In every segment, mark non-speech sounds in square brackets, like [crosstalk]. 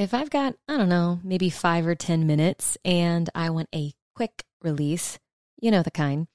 If I've got, I don't know, maybe five or 10 minutes and I want a quick release, you know the kind,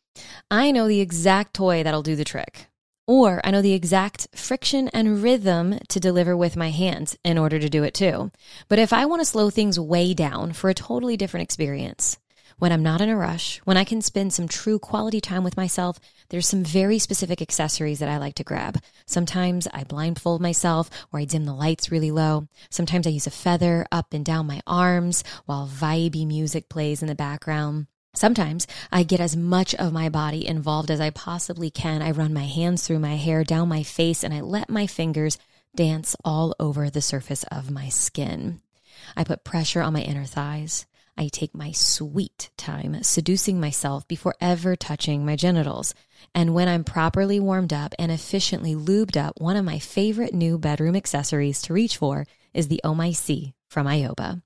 I know the exact toy that'll do the trick. Or I know the exact friction and rhythm to deliver with my hands in order to do it too. But if I want to slow things way down for a totally different experience, when I'm not in a rush, when I can spend some true quality time with myself, there's some very specific accessories that I like to grab. Sometimes I blindfold myself or I dim the lights really low. Sometimes I use a feather up and down my arms while vibey music plays in the background. Sometimes I get as much of my body involved as I possibly can. I run my hands through my hair, down my face, and I let my fingers dance all over the surface of my skin. I put pressure on my inner thighs. I take my sweet time seducing myself before ever touching my genitals. And when I'm properly warmed up and efficiently lubed up, one of my favorite new bedroom accessories to reach for is the Oh My C from Ioba.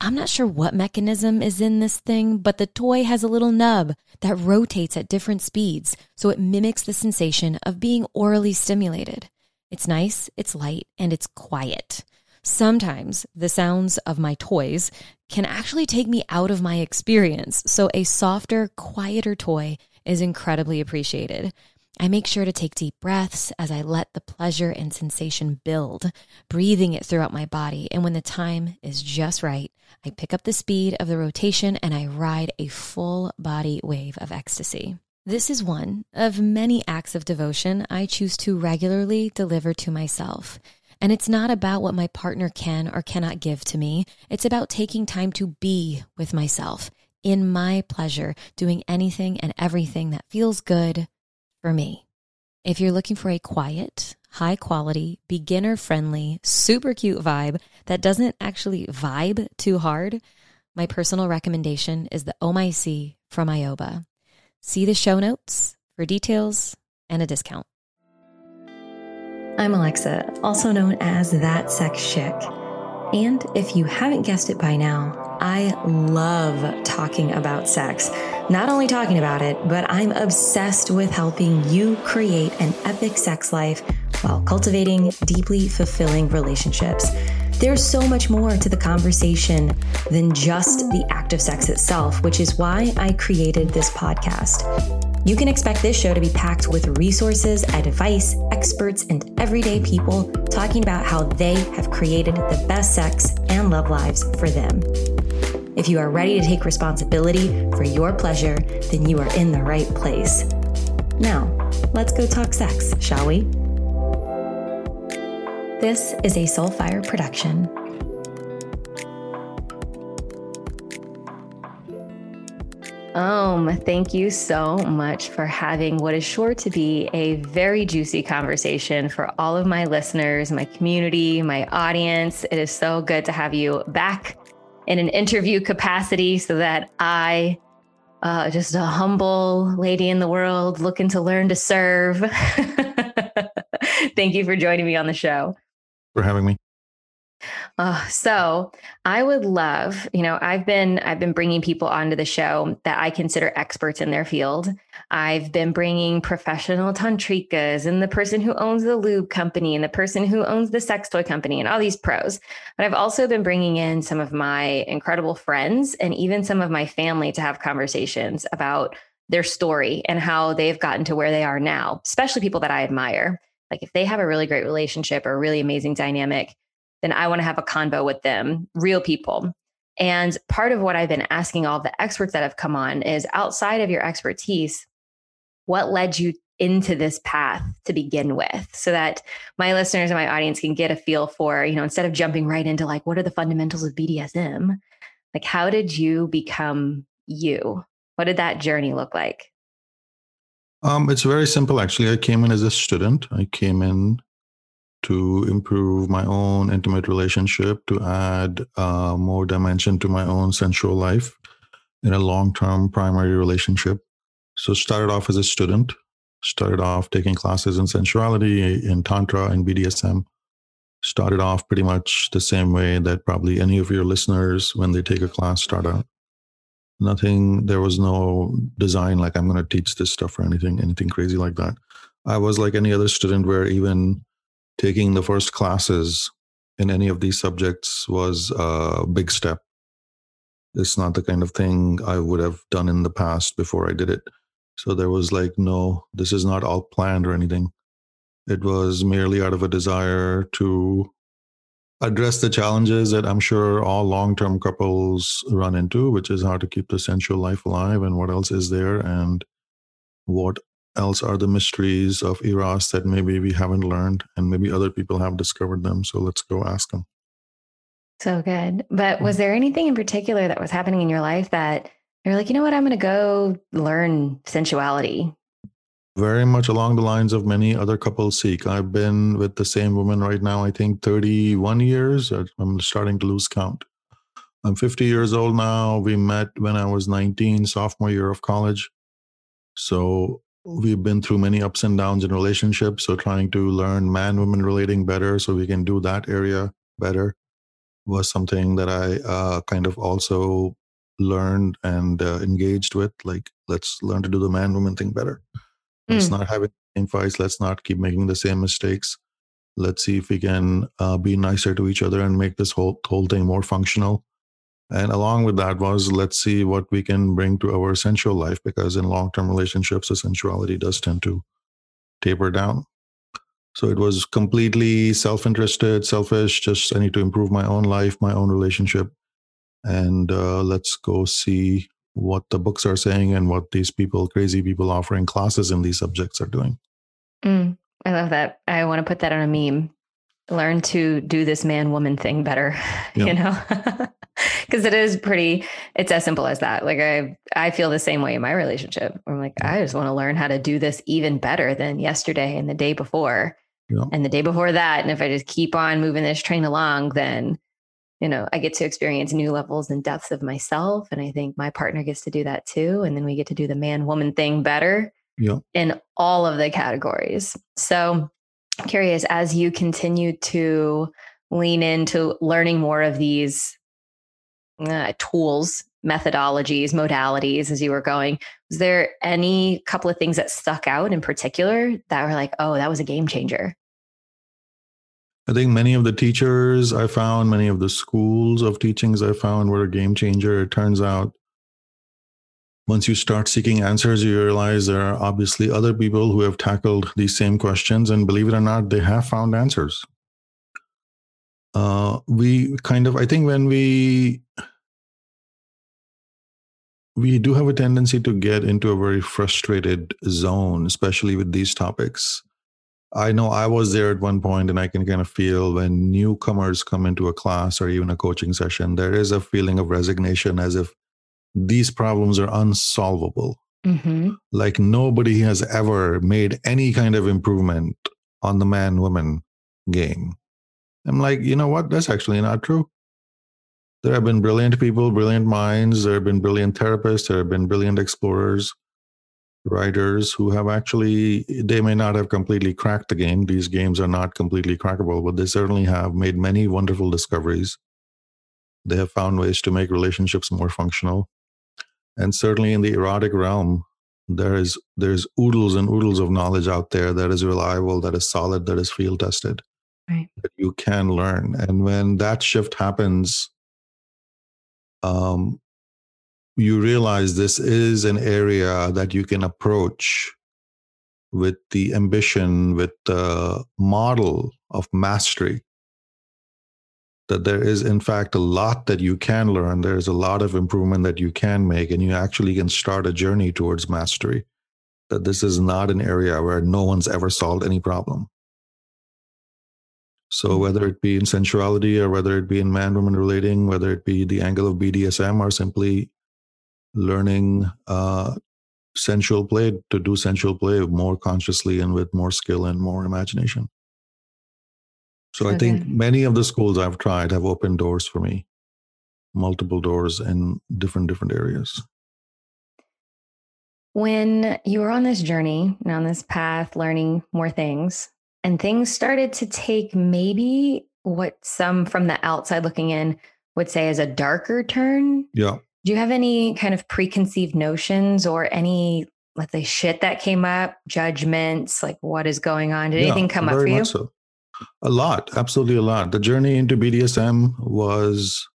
I'm not sure what mechanism is in this thing, but the toy has a little nub that rotates at different speeds, so it mimics the sensation of being orally stimulated. It's nice, it's light, and it's quiet. Sometimes the sounds of my toys can actually take me out of my experience, so a softer, quieter toy is incredibly appreciated. I make sure to take deep breaths as I let the pleasure and sensation build, breathing it throughout my body. And when the time is just right, I pick up the speed of the rotation and I ride a full body wave of ecstasy. This is one of many acts of devotion I choose to regularly deliver to myself. And it's not about what my partner can or cannot give to me. It's about taking time to be with myself in my pleasure, doing anything and everything that feels good for me. If you're looking for a quiet, high quality, beginner friendly, super cute vibe that doesn't actually vibe too hard, my personal recommendation is the oh OMIC from Ioba. See the show notes for details and a discount. I'm Alexa, also known as That Sex Chick. And if you haven't guessed it by now, I love talking about sex. Not only talking about it, but I'm obsessed with helping you create an epic sex life while cultivating deeply fulfilling relationships. There's so much more to the conversation than just the act of sex itself, which is why I created this podcast. You can expect this show to be packed with resources, advice, experts, and everyday people talking about how they have created the best sex and love lives for them. If you are ready to take responsibility for your pleasure, then you are in the right place. Now, let's go talk sex, shall we? This is a Soulfire production. Um, thank you so much for having what is sure to be a very juicy conversation for all of my listeners, my community, my audience. It is so good to have you back in an interview capacity so that I, uh, just a humble lady in the world looking to learn to serve. [laughs] Thank you for joining me on the show. For having me. Uh, so I would love, you know, I've been I've been bringing people onto the show that I consider experts in their field. I've been bringing professional tantrikas and the person who owns the lube company and the person who owns the sex toy company and all these pros. But I've also been bringing in some of my incredible friends and even some of my family to have conversations about their story and how they've gotten to where they are now, especially people that I admire. Like if they have a really great relationship or a really amazing dynamic, then I want to have a convo with them, real people. And part of what I've been asking all the experts that have come on is outside of your expertise, what led you into this path to begin with so that my listeners and my audience can get a feel for, you know, instead of jumping right into like, what are the fundamentals of BDSM? Like, how did you become you? What did that journey look like? Um, it's very simple, actually. I came in as a student. I came in to improve my own intimate relationship, to add uh, more dimension to my own sensual life in a long term primary relationship. So, started off as a student, started off taking classes in sensuality, in Tantra, and BDSM. Started off pretty much the same way that probably any of your listeners, when they take a class, start out. Nothing, there was no design like I'm going to teach this stuff or anything, anything crazy like that. I was like any other student where even taking the first classes in any of these subjects was a big step. It's not the kind of thing I would have done in the past before I did it. So there was like, no, this is not all planned or anything. It was merely out of a desire to address the challenges that I'm sure all long term couples run into, which is how to keep the sensual life alive and what else is there and what else are the mysteries of Eros that maybe we haven't learned and maybe other people have discovered them. So let's go ask them. So good. But hmm. was there anything in particular that was happening in your life that you're like, you know what, I'm going to go learn sensuality? Very much along the lines of many other couples seek. I've been with the same woman right now, I think 31 years. I'm starting to lose count. I'm 50 years old now. We met when I was 19, sophomore year of college. So we've been through many ups and downs in relationships. So trying to learn man woman relating better so we can do that area better was something that I uh, kind of also learned and uh, engaged with. Like, let's learn to do the man woman thing better. Let's mm. not have it in fights. Let's not keep making the same mistakes. Let's see if we can uh, be nicer to each other and make this whole whole thing more functional. And along with that was let's see what we can bring to our sensual life because in long term relationships, the sensuality does tend to taper down. So it was completely self interested, selfish. Just I need to improve my own life, my own relationship, and uh, let's go see what the books are saying and what these people, crazy people offering classes in these subjects are doing. Mm, I love that. I want to put that on a meme. Learn to do this man woman thing better, [laughs] yeah. you know? [laughs] Because it is pretty, it's as simple as that. Like I I feel the same way in my relationship. I'm like, I just want to learn how to do this even better than yesterday and the day before. Yeah. And the day before that. And if I just keep on moving this train along, then you know, I get to experience new levels and depths of myself. And I think my partner gets to do that too. And then we get to do the man woman thing better yeah. in all of the categories. So, curious as you continue to lean into learning more of these uh, tools, methodologies, modalities as you were going, was there any couple of things that stuck out in particular that were like, oh, that was a game changer? I think many of the teachers I found, many of the schools of teachings I found were a game changer. It turns out once you start seeking answers, you realize there are obviously other people who have tackled these same questions, and believe it or not, they have found answers. Uh, we kind of, I think, when we we do have a tendency to get into a very frustrated zone, especially with these topics. I know I was there at one point, and I can kind of feel when newcomers come into a class or even a coaching session, there is a feeling of resignation as if these problems are unsolvable. Mm-hmm. Like nobody has ever made any kind of improvement on the man woman game. I'm like, you know what? That's actually not true. There have been brilliant people, brilliant minds. There have been brilliant therapists. There have been brilliant explorers writers who have actually they may not have completely cracked the game these games are not completely crackable but they certainly have made many wonderful discoveries they have found ways to make relationships more functional and certainly in the erotic realm there is there's oodles and oodles of knowledge out there that is reliable that is solid that is field tested right. that you can learn and when that shift happens um, you realize this is an area that you can approach with the ambition, with the model of mastery. That there is, in fact, a lot that you can learn. There's a lot of improvement that you can make, and you actually can start a journey towards mastery. That this is not an area where no one's ever solved any problem. So, mm-hmm. whether it be in sensuality or whether it be in man woman relating, whether it be the angle of BDSM or simply learning uh, sensual play to do sensual play more consciously and with more skill and more imagination. So okay. I think many of the schools I've tried have opened doors for me, multiple doors in different different areas. When you were on this journey and on this path, learning more things, and things started to take maybe what some from the outside looking in would say is a darker turn. Yeah. Do you have any kind of preconceived notions or any, let's say, shit that came up, judgments, like what is going on? Did yeah, anything come up for you? So. A lot, absolutely a lot. The journey into BDSM was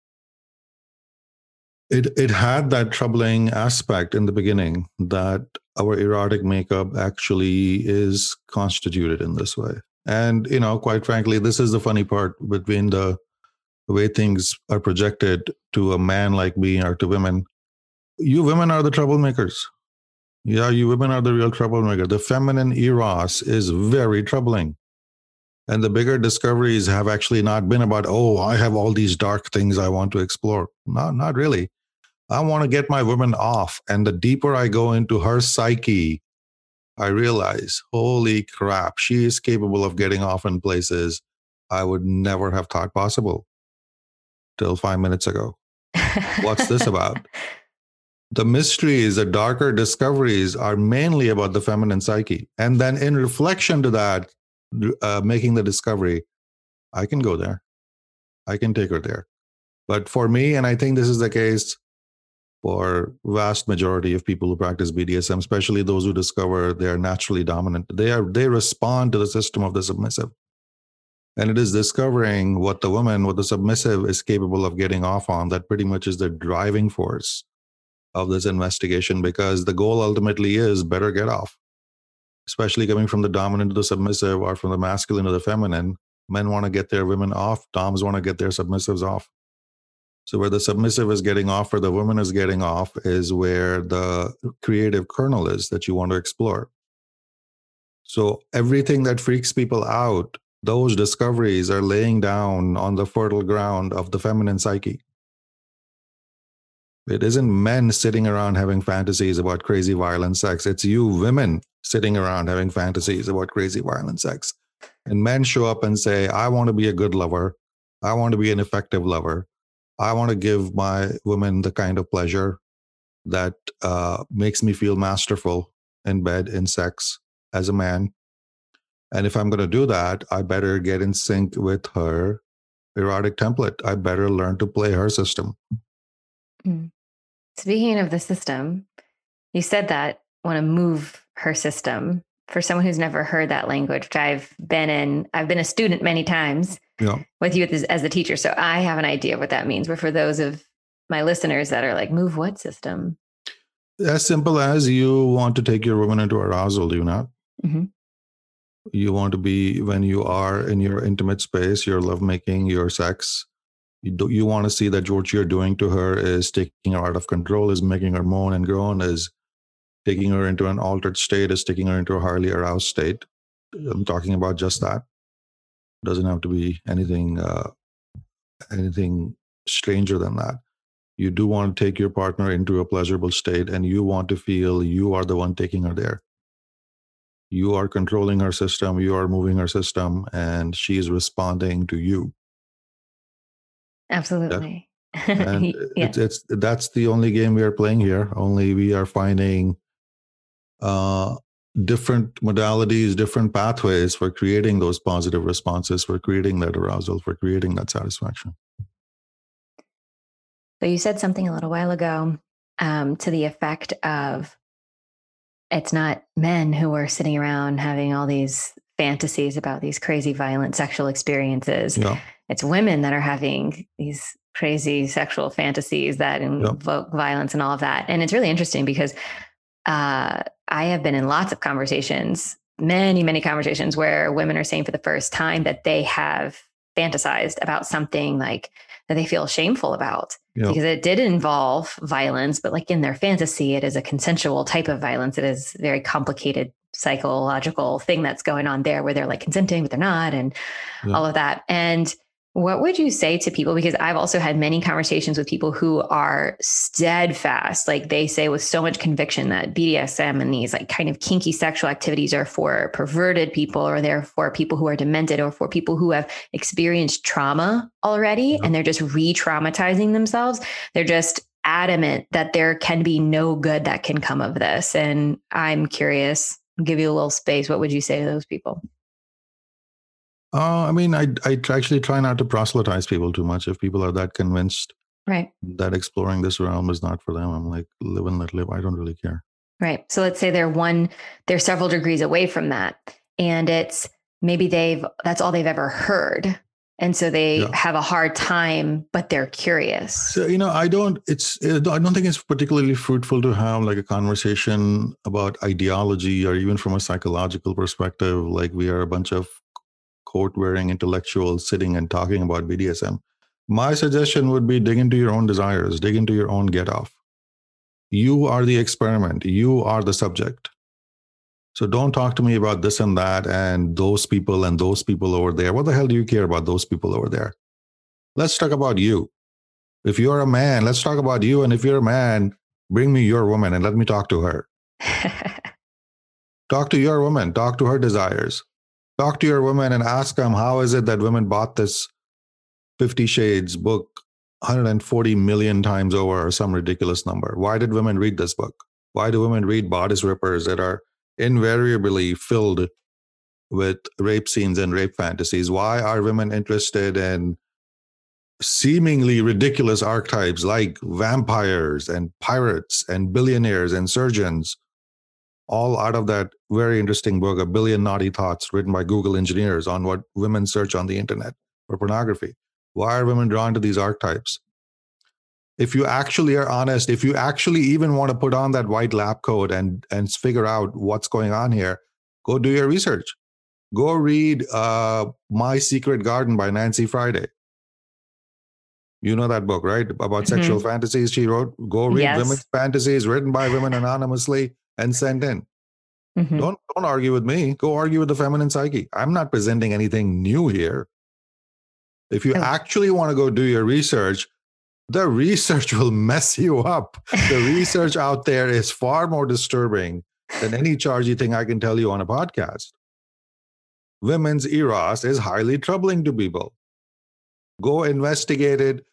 it it had that troubling aspect in the beginning that our erotic makeup actually is constituted in this way. And you know, quite frankly, this is the funny part between the, way things are projected to a man like me or to women. You women are the troublemakers. Yeah, you women are the real troublemaker. The feminine eros is very troubling. And the bigger discoveries have actually not been about, oh, I have all these dark things I want to explore. Not, not really. I want to get my woman off. And the deeper I go into her psyche, I realize, holy crap, she is capable of getting off in places I would never have thought possible till five minutes ago. What's this about? [laughs] The mysteries, the darker discoveries are mainly about the feminine psyche. And then in reflection to that, uh, making the discovery, I can go there. I can take her there. But for me, and I think this is the case for vast majority of people who practice BDSM, especially those who discover they are naturally dominant, they are they respond to the system of the submissive. And it is discovering what the woman, what the submissive is capable of getting off on that pretty much is the driving force of this investigation because the goal ultimately is better get off especially coming from the dominant to the submissive or from the masculine to the feminine. Men want to get their women off, Doms want to get their submissives off. So, where the submissive is getting off or the woman is getting off is where the creative kernel is that you want to explore. So, everything that freaks people out, those discoveries are laying down on the fertile ground of the feminine psyche. It isn't men sitting around having fantasies about crazy violent sex. It's you women sitting around having fantasies about crazy violent sex. And men show up and say, I want to be a good lover. I want to be an effective lover. I want to give my women the kind of pleasure that uh, makes me feel masterful in bed, in sex, as a man. And if I'm going to do that, I better get in sync with her erotic template. I better learn to play her system. Mm. Speaking of the system, you said that want to move her system for someone who's never heard that language, which I've been in, I've been a student many times yeah. with you as, a teacher. So I have an idea of what that means. But for those of my listeners that are like, move what system? As simple as you want to take your woman into arousal, do you not? Mm-hmm. You want to be, when you are in your intimate space, your lovemaking, your sex, you, do, you want to see that what you're doing to her is taking her out of control, is making her moan and groan, is taking her into an altered state is taking her into a highly aroused state. I'm talking about just that. Doesn't have to be anything uh, anything stranger than that. You do want to take your partner into a pleasurable state, and you want to feel you are the one taking her there. You are controlling her system. You are moving her system, and she is responding to you. Absolutely. [laughs] Yeah. and yeah. it's, it's that's the only game we are playing here. Only we are finding uh, different modalities, different pathways for creating those positive responses, for creating that arousal, for creating that satisfaction. So you said something a little while ago um, to the effect of it's not men who are sitting around having all these fantasies about these crazy violent sexual experiences. Yeah. It's women that are having these crazy sexual fantasies that invoke yeah. violence and all of that. And it's really interesting because uh, I have been in lots of conversations, many, many conversations where women are saying for the first time that they have fantasized about something like that they feel shameful about because it did involve violence, but like in their fantasy, it is a consensual type of violence. It is very complicated psychological thing that's going on there where they're like consenting, but they're not, and yep. all of that. And what would you say to people? Because I've also had many conversations with people who are steadfast, like they say with so much conviction that BDSM and these like kind of kinky sexual activities are for perverted people or they're for people who are demented or for people who have experienced trauma already and they're just re traumatizing themselves. They're just adamant that there can be no good that can come of this. And I'm curious, give you a little space. What would you say to those people? Uh, I mean, I I actually try not to proselytize people too much. If people are that convinced, right, that exploring this realm is not for them, I'm like, live and let live. I don't really care. Right. So let's say they're one, they're several degrees away from that, and it's maybe they've that's all they've ever heard and so they yeah. have a hard time but they're curious. So you know i don't it's uh, i don't think it's particularly fruitful to have like a conversation about ideology or even from a psychological perspective. Like we are a bunch of coat wearing intellectuals sitting and talking about bdsm my suggestion would be dig into your own desires dig into your own get off you are the experiment. You are the subject so don't talk to me about this and that and those people and those people over there. What the hell do you care about those people over there? Let's talk about you. If you're a man, let's talk about you. And if you're a man, bring me your woman and let me talk to her. [laughs] talk to your woman, talk to her desires. Talk to your woman and ask them how is it that women bought this 50 Shades book 140 million times over or some ridiculous number? Why did women read this book? Why do women read bodice rippers that are invariably filled with rape scenes and rape fantasies. Why are women interested in seemingly ridiculous archetypes like vampires and pirates and billionaires and surgeons? All out of that very interesting book, A Billion Naughty Thoughts, written by Google engineers on what women search on the internet for pornography. Why are women drawn to these archetypes? If you actually are honest, if you actually even want to put on that white lab coat and and figure out what's going on here, go do your research. Go read uh, My Secret Garden by Nancy Friday. You know that book, right? About mm-hmm. sexual fantasies she wrote. Go read yes. women's fantasies written by women anonymously and sent in. Mm-hmm. Don't don't argue with me. Go argue with the feminine psyche. I'm not presenting anything new here. If you oh. actually want to go do your research, the research will mess you up. The research out there is far more disturbing than any chargy thing I can tell you on a podcast. Women's eros is highly troubling to people. Go investigate it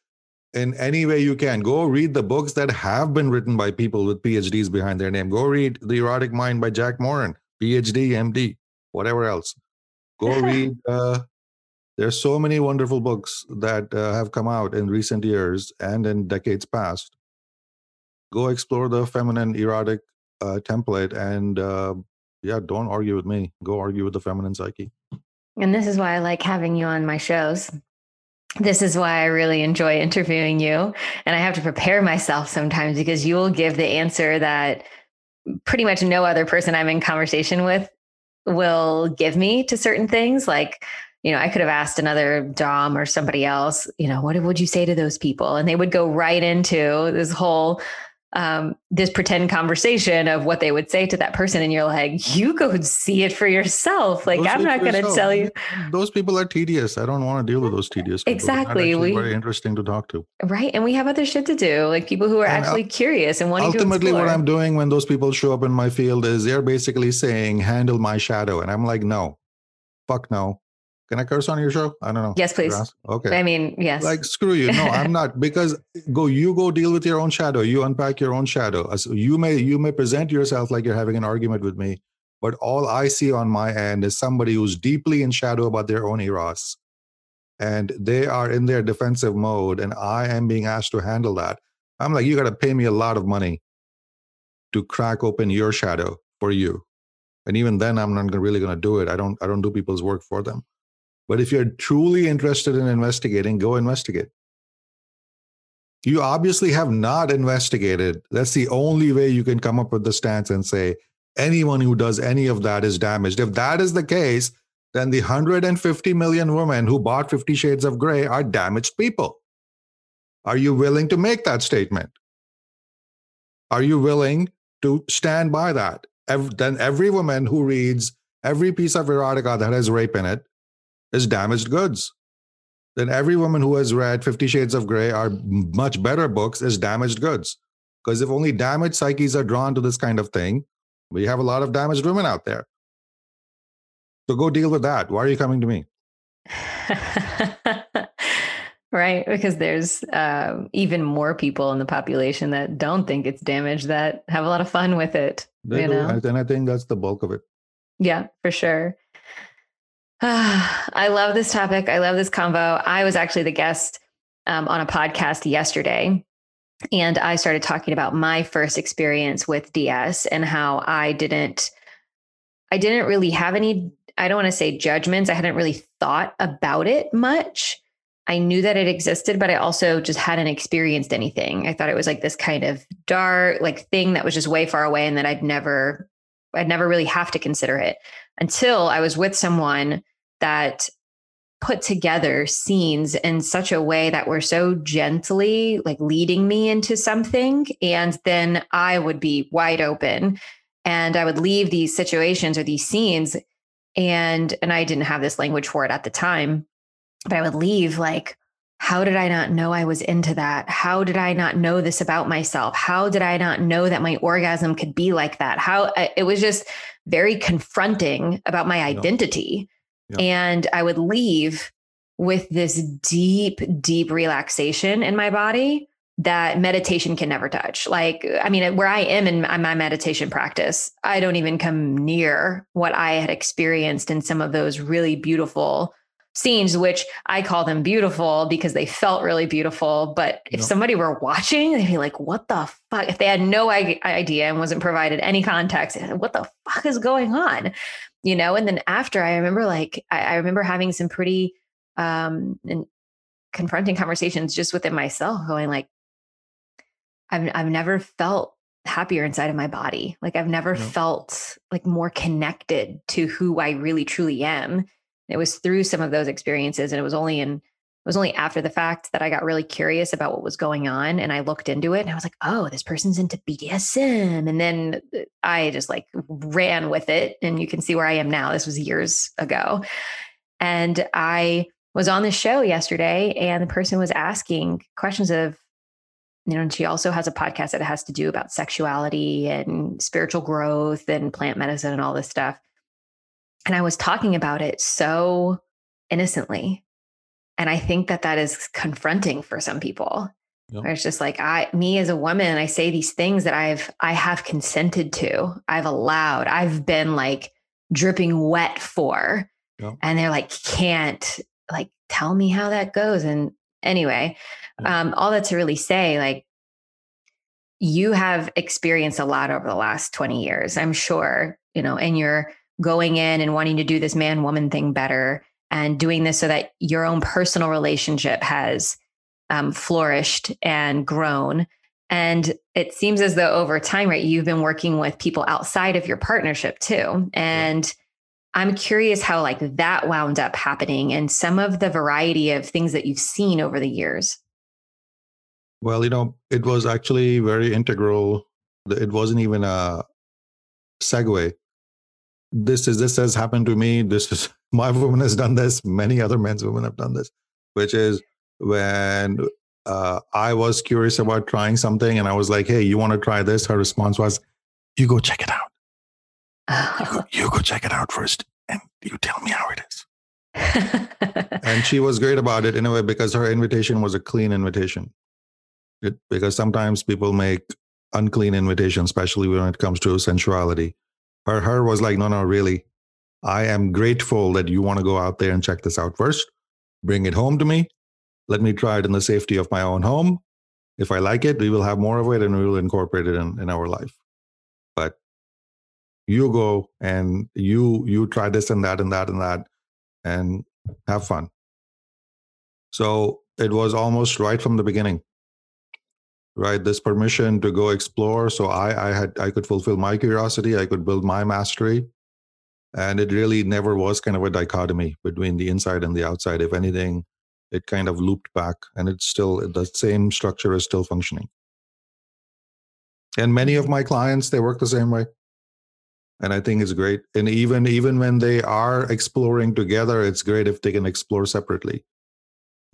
in any way you can. Go read the books that have been written by people with PhDs behind their name. Go read The Erotic Mind by Jack Morin, PhD, MD, whatever else. Go [laughs] read uh, there's so many wonderful books that uh, have come out in recent years and in decades past. Go explore the feminine erotic uh, template and uh, yeah, don't argue with me. Go argue with the feminine psyche. And this is why I like having you on my shows. This is why I really enjoy interviewing you. And I have to prepare myself sometimes because you will give the answer that pretty much no other person I'm in conversation with will give me to certain things. Like, you know, I could have asked another Dom or somebody else, you know, what would you say to those people? And they would go right into this whole um, this pretend conversation of what they would say to that person, and you're like, you go see it for yourself. Like, I'm not going to tell you. Those people are tedious. I don't want to deal with those tedious. People. Exactly. We, very interesting to talk to. Right, and we have other shit to do, like people who are and actually curious and wanting to. ultimately, what I'm doing when those people show up in my field is they're basically saying, "Handle my shadow," and I'm like, "No, fuck no." Can I curse on your show? I don't know. Yes, please. Okay. I mean, yes. Like screw you. No, I'm not because go you go deal with your own shadow. You unpack your own shadow. You may you may present yourself like you're having an argument with me, but all I see on my end is somebody who's deeply in shadow about their own eros. And they are in their defensive mode, and I am being asked to handle that. I'm like, you got to pay me a lot of money to crack open your shadow for you. And even then, I'm not really going to do it. I don't. I don't do people's work for them. But if you're truly interested in investigating, go investigate. You obviously have not investigated. That's the only way you can come up with the stance and say anyone who does any of that is damaged. If that is the case, then the 150 million women who bought 50 Shades of Grey are damaged people. Are you willing to make that statement? Are you willing to stand by that? Then every woman who reads every piece of erotica that has rape in it is damaged goods. Then every woman who has read Fifty Shades of Grey are much better books is damaged goods. Because if only damaged psyches are drawn to this kind of thing, we have a lot of damaged women out there. So go deal with that. Why are you coming to me? [laughs] right because there's uh, even more people in the population that don't think it's damaged that have a lot of fun with it they you do. know? and i think that's the bulk of it yeah for sure [sighs] I love this topic. I love this convo. I was actually the guest um, on a podcast yesterday, and I started talking about my first experience with DS and how I didn't. I didn't really have any I don't want to say judgments. I hadn't really thought about it much. I knew that it existed, but I also just hadn't experienced anything. I thought it was like this kind of dark, like thing that was just way far away and that I'd never, I'd never really have to consider it until I was with someone that put together scenes in such a way that were so gently like leading me into something. And then I would be wide open and I would leave these situations or these scenes. And, and I didn't have this language for it at the time but I would leave like, how did I not know I was into that? How did I not know this about myself? How did I not know that my orgasm could be like that? How it was just very confronting about my identity. Yeah. And I would leave with this deep, deep relaxation in my body that meditation can never touch. Like, I mean, where I am in my meditation practice, I don't even come near what I had experienced in some of those really beautiful scenes, which I call them beautiful because they felt really beautiful. But if somebody were watching, they'd be like, what the fuck? If they had no idea and wasn't provided any context, what the fuck is going on? You know, and then after I remember like, I, I remember having some pretty um and confronting conversations just within myself, going like, I've I've never felt happier inside of my body. Like I've never felt like more connected to who I really truly am it was through some of those experiences and it was only in it was only after the fact that I got really curious about what was going on and I looked into it and I was like, oh, this person's into BDSM. And then uh, I just like ran with it. And you can see where I am now. This was years ago. And I was on the show yesterday and the person was asking questions of, you know, and she also has a podcast that has to do about sexuality and spiritual growth and plant medicine and all this stuff. And I was talking about it so innocently. And I think that that is confronting for some people. Yep. Where it's just like I, me as a woman, I say these things that I've, I have consented to, I've allowed, I've been like dripping wet for, yep. and they're like, can't like tell me how that goes. And anyway, yep. um, all that to really say, like, you have experienced a lot over the last 20 years, I'm sure, you know, and you're going in and wanting to do this man woman thing better and doing this so that your own personal relationship has um, flourished and grown. And it seems as though over time, right, you've been working with people outside of your partnership too. And I'm curious how like that wound up happening and some of the variety of things that you've seen over the years. Well, you know, it was actually very integral. It wasn't even a segue this is this has happened to me. This is [laughs] my woman has done this. Many other men's women have done this which is when uh, i was curious about trying something and i was like hey you want to try this? Her response was you go check it out. You, go, [laughs] you go check it out first and you tell me how it is. [laughs] And she was great about it in a way because her invitation was a clean invitation. It, because sometimes people make unclean invitations especially when it comes to sensuality her her was like no no really. I am grateful that you want to go out there and check this out first. Bring it home to me. Let me try it in the safety of my own home. If i like it we will have more of it and we will incorporate it in, in our life. But you go and you you try this and that and that and that and have fun. So it was almost right from the beginning right this permission to go explore. So i i had i could fulfill my curiosity i could build my mastery. And it really never was kind of a dichotomy between the inside and the outside. If anything it kind of looped back and it's still the same structure is still functioning. And many of my clients they work the same way. And i think it's great. And even even when they are exploring together it's great if they can explore separately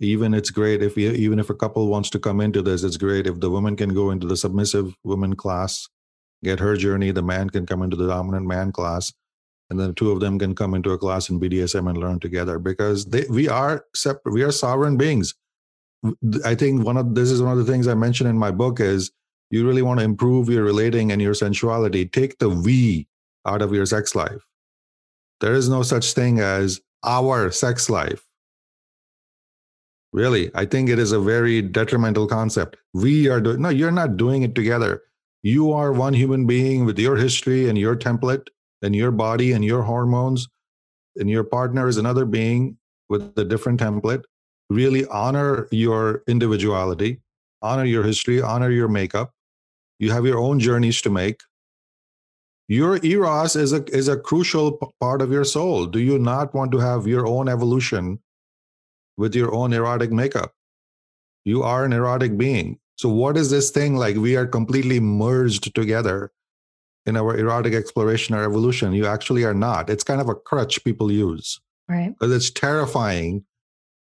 even it's great if you, even if a couple wants to come into this it's great if the woman can go into the submissive woman class get her journey the man can come into the dominant man class and then the two of them can come into a class in bdsm and learn together because they, we are separate we are sovereign beings. I think one of this is one of the things i mentioned in my book is you really want to improve your relating and your sensuality. Take the we out of your sex life. There is no such thing as our sex life Really, I think it is a very detrimental concept. We are doing, no, you're not doing it together. You are one human being with your history and your template and your body and your hormones. and your partner is another being with a different template, really honor your individuality, honor your history, honor your makeup. You have your own journeys to make. Your eros is a is a crucial part of your soul. Do you not want to have your own evolution with your own erotic makeup? You are an erotic being. So what is this thing like we are completely merged together in our erotic exploration or evolution? You actually are not. It's kind of a crutch people use Right. because it's terrifying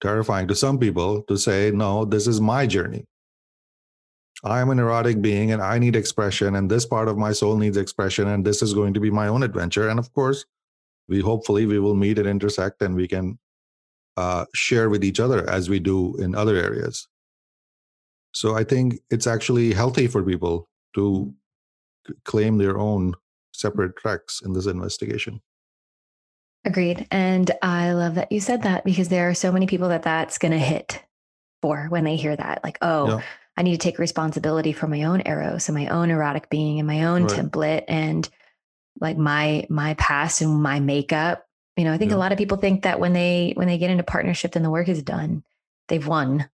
terrifying to some people to say no this is my journey i'm an erotic being and i need expression and this part of my soul needs expression and this is going to be my own adventure and of course we hopefully we will meet and intersect and we can uh, share with each other as we do in other areas so i think it's actually healthy for people to claim their own separate tracks in this investigation Agreed. And I love that you said that because there are so many people that that's going to hit for when they hear that. Like, oh, Yeah. I need to take responsibility for my own eros and my own erotic being and my own Right. template and like my my past and my makeup. You know, I think Yeah. a lot of people think that when they when they get into partnership, then the work is done. They've won.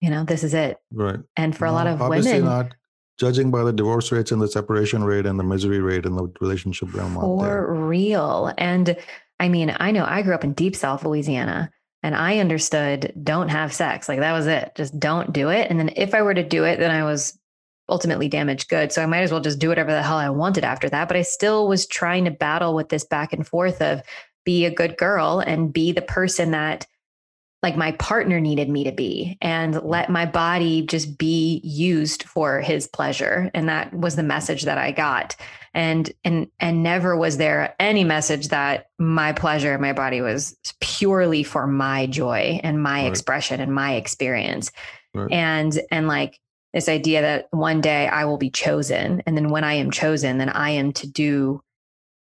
You know, this is it. right And for a lot No, of obviously women, not judging by the divorce rates and the separation rate and the misery rate and the relationship realm. For real. And I mean, I know I grew up in deep South Louisiana and I understood don't have sex. Like that was it. Just don't do it. And then if I were to do it, then I was ultimately damaged goods. So I might as well just do whatever the hell I wanted after that. But I still was trying to battle with this back and forth of be a good girl and be the person that like my partner needed me to be and let my body just be used for his pleasure and that was the message that i got and and and never was there any message that my pleasure my body was purely for my joy and my Right. expression and my experience Right. and and like this idea that one day i will be chosen and then when i am chosen then i am to do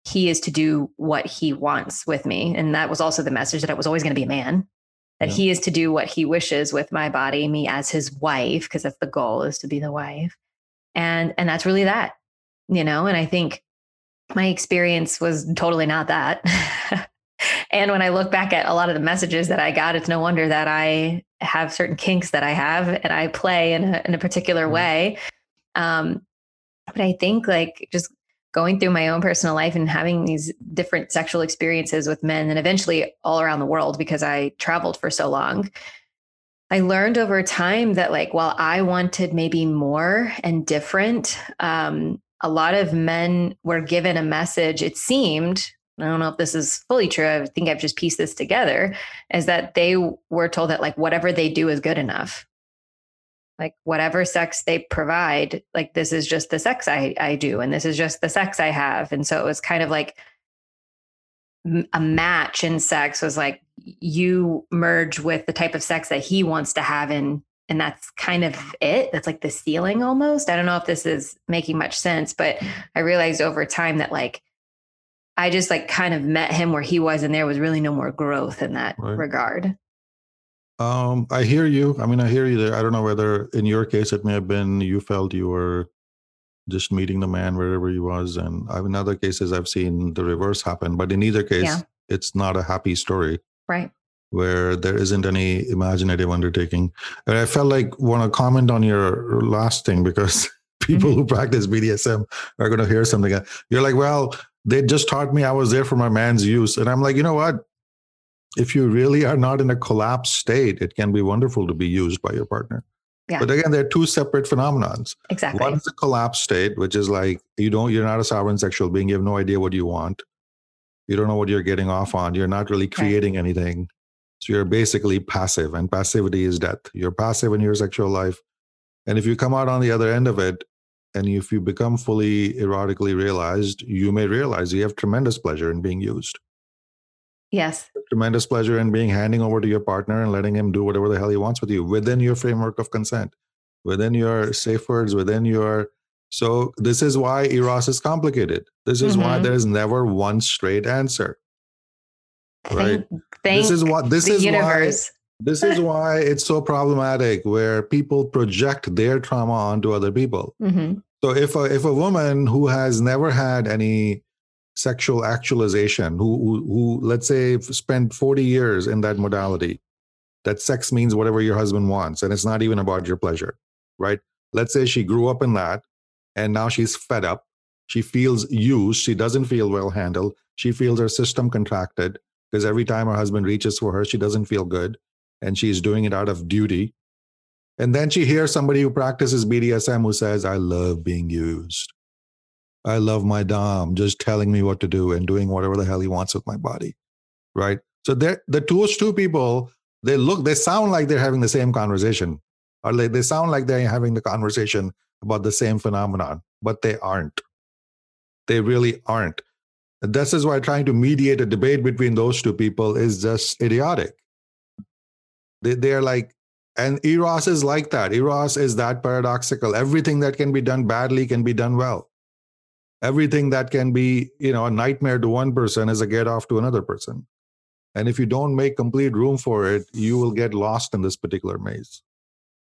he is to do what he wants with me. And that was also the message that i was always going to be a man that Yeah. he is to do what he wishes with my body me as his wife because that's the goal is to be the wife. And and that's really that you know? And i think my experience was totally not that. [laughs] And when i look back at a lot of the messages that i got it's no wonder that i have certain kinks that i have and i play in a, in a particular Mhm. way. Um but i think like just going through my own personal life and having these different sexual experiences with men and eventually all around the world because I traveled for so long. I learned over time that like while I wanted maybe more and different, um, a lot of men were given a message. It seemed I don't know if this is fully true. I think I've just pieced this together. Is that they were told that like whatever they do is good enough like whatever sex they provide like this is just the sex I, I do and this is just the sex i have. And so it was kind of like a match in sex was like you merge with the type of sex that he wants to have and and that's kind of it. That's like the ceiling almost. I don't know if this is making much sense but i realized over time that like i just like kind of met him where he was and there was really no more growth in that Right. regard Um, I hear you. I mean, I hear you there. I don't know whether in your case it may have been you felt you were just meeting the man wherever he was, and I've, in other cases I've seen the reverse happen. But in either case, Yeah. it's not a happy story right where there isn't any imaginative undertaking. And I felt like want to comment on your last thing because [laughs] people Mm-hmm. who practice BDSM are going to hear something. You're like, well, they just taught me I was there for my man's use, and I'm like, you know what? If you really are not in a collapsed state, it can be wonderful to be used by your partner. Yeah. But again, they're two separate phenomenons. exactly One is a collapsed state, which is like you don't, you're not a sovereign sexual being. You have no idea what you want. You don't know what you're getting off on. You're not really creating anything. So you're basically passive, and passivity is death. You're passive in your sexual life. And if you come out on the other end of it, and if you become fully erotically realized, you may realize you have tremendous pleasure in being used, yes tremendous pleasure in being handing over to your partner and letting him do whatever the hell he wants with you within your framework of consent, within your safe words, within your. So this is why Eros is complicated. This is why Mhm. there is never one straight answer. Right. Thank, thank this is what this is why this is why it's so problematic where people project their trauma onto other people. Mhm. So if a if a woman who has never had any sexual actualization, who, who, who let's say spend 40 years in that modality, that sex means whatever your husband wants, and it's not even about your pleasure, right? Let's say she grew up in that, and now she's fed up. She feels used. She doesn't feel well handled. She feels her system contracted because every time her husband reaches for her, she doesn't feel good, and she's doing it out of duty. And then she hears somebody who practices BDSM who says, I love being used. I love my Dom just telling me what to do and doing whatever the hell he wants with my body. Right. So they're the two two people, they look, they sound like they're having the same conversation. Or they, they sound like they're having the conversation about the same phenomenon, but they aren't. They really aren't. This is why trying to mediate a debate between those two people is just idiotic. They, they're like, and Eros is like that. Eros is that paradoxical. Everything that can be done badly can be done well everything that can be you know a nightmare to one person is a get off to another person. And if you don't make complete room for it you will get lost in this particular maze.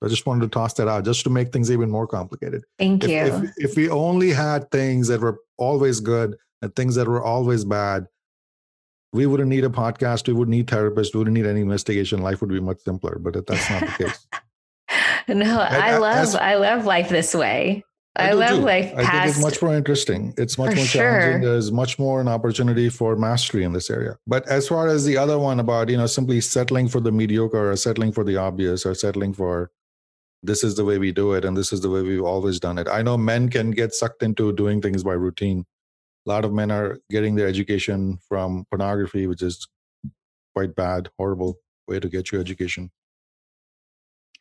I just wanted to toss that out just to make things even more complicated. Thank if, you. if, if we only had things that were always good and things that were always bad we wouldn't need a podcast we wouldn't need therapists we wouldn't need any investigation life would be much simpler. But that's not the case [laughs] no i love as, i love life this way I, I love too. like past. I think it's much more interesting. It's much more challenging. Sure. There's much more an opportunity for mastery in this area. But as far as the other one about, you know, simply settling for the mediocre or settling for the obvious or settling for this is the way we do it and this is the way we've always done it. I know men can get sucked into doing things by routine. A lot of men are getting their education from pornography, which is quite bad, horrible way to get your education.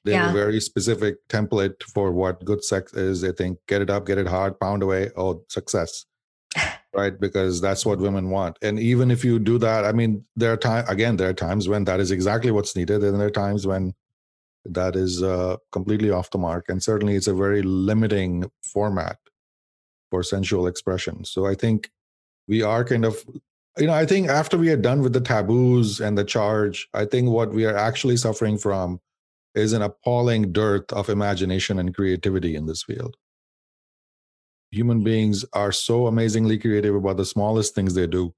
They yeah. have a very specific template for what good sex is. They think get it up, get it hard, pound away. Oh, success. [laughs] right? Because that's what women want. And even if you do that, I mean, there are times, again, there are times when that is exactly what's needed. And there are times when that is uh, completely off the mark. And certainly it's a very limiting format for sensual expression. So I think we are kind of you know, I think after we are done with the taboos and the charge, I think what we are actually suffering from is an appalling dearth of imagination and creativity in this field. Human beings are so amazingly creative about the smallest things they do.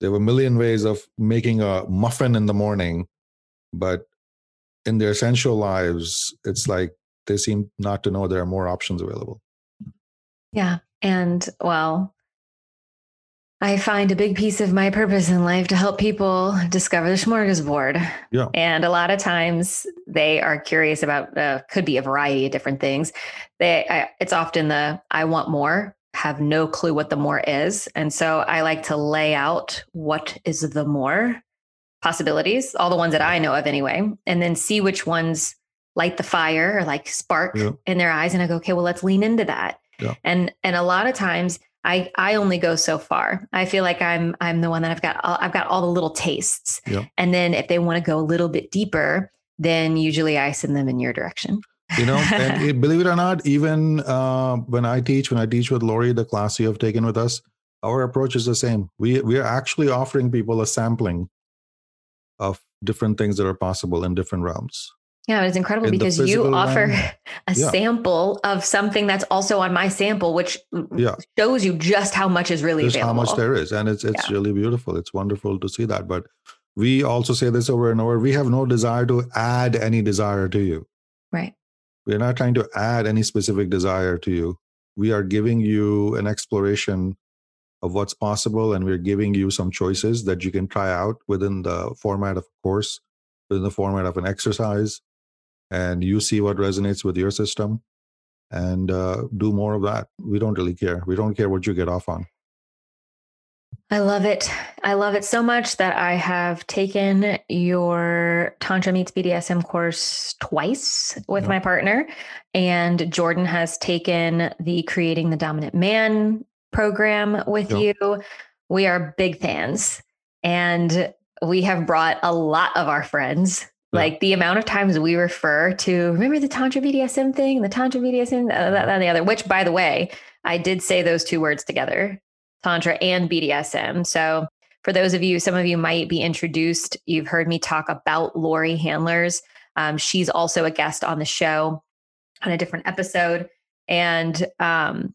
They have a million ways of making a muffin in the morning, but in their essential lives, it's like they seem not to know there are more options available. Yeah. And well, I find a big piece of my purpose in life to help people discover the smorgasbord. Yeah. And a lot of times they are curious about, uh, could be a variety of different things. They, I, it's often the, I want more, have no clue what the more is. And so I like to lay out what is the more possibilities, all the ones that I know of anyway, and then see which ones light the fire or like spark yeah. in their eyes. And I go, okay, well, let's lean into that. Yeah. And, and a lot of times I I only go so far. I feel like I'm I'm the one that I've got all, I've got all the little tastes. Yep. And then if they want to go a little bit deeper, then usually I send them in your direction. You know, and [laughs] it, believe it or not, even uh, when I teach, when I teach with Lori, the class you have taken with us, our approach is the same. We we are actually offering people a sampling of different things that are possible in different realms. Yeah, it's incredible because you offer [laughs] a yeah. sample of something that's also on my sample, which yeah. shows you just how much is really just available. how much there is, and it's it's yeah. really beautiful. It's wonderful to see that. But we also say this over and over: we have no desire to add any desire to you. Right. We're not trying to add any specific desire to you. We are giving you an exploration of what's possible, and we're giving you some choices that you can try out within the format of a course, within the format of an exercise and you see what resonates with your system and uh, do more of that. We don't really care. We don't care what you get off on. I love it. I love it so much that I have taken your Tantra Meets BDSM course twice with my partner. And Jordan has taken the Creating the Dominant Man program with you. We are big fans. And we have brought a lot of our friends like the amount of times we refer to, remember the Tantra BDSM thing, the Tantra BDSM, uh, that, and the other, which by the way, I did say those two words together, Tantra and BDSM. So for those of you, some of you might be introduced. You've heard me talk about Lori Handlers. Um, she's also a guest on the show on a different episode. And um,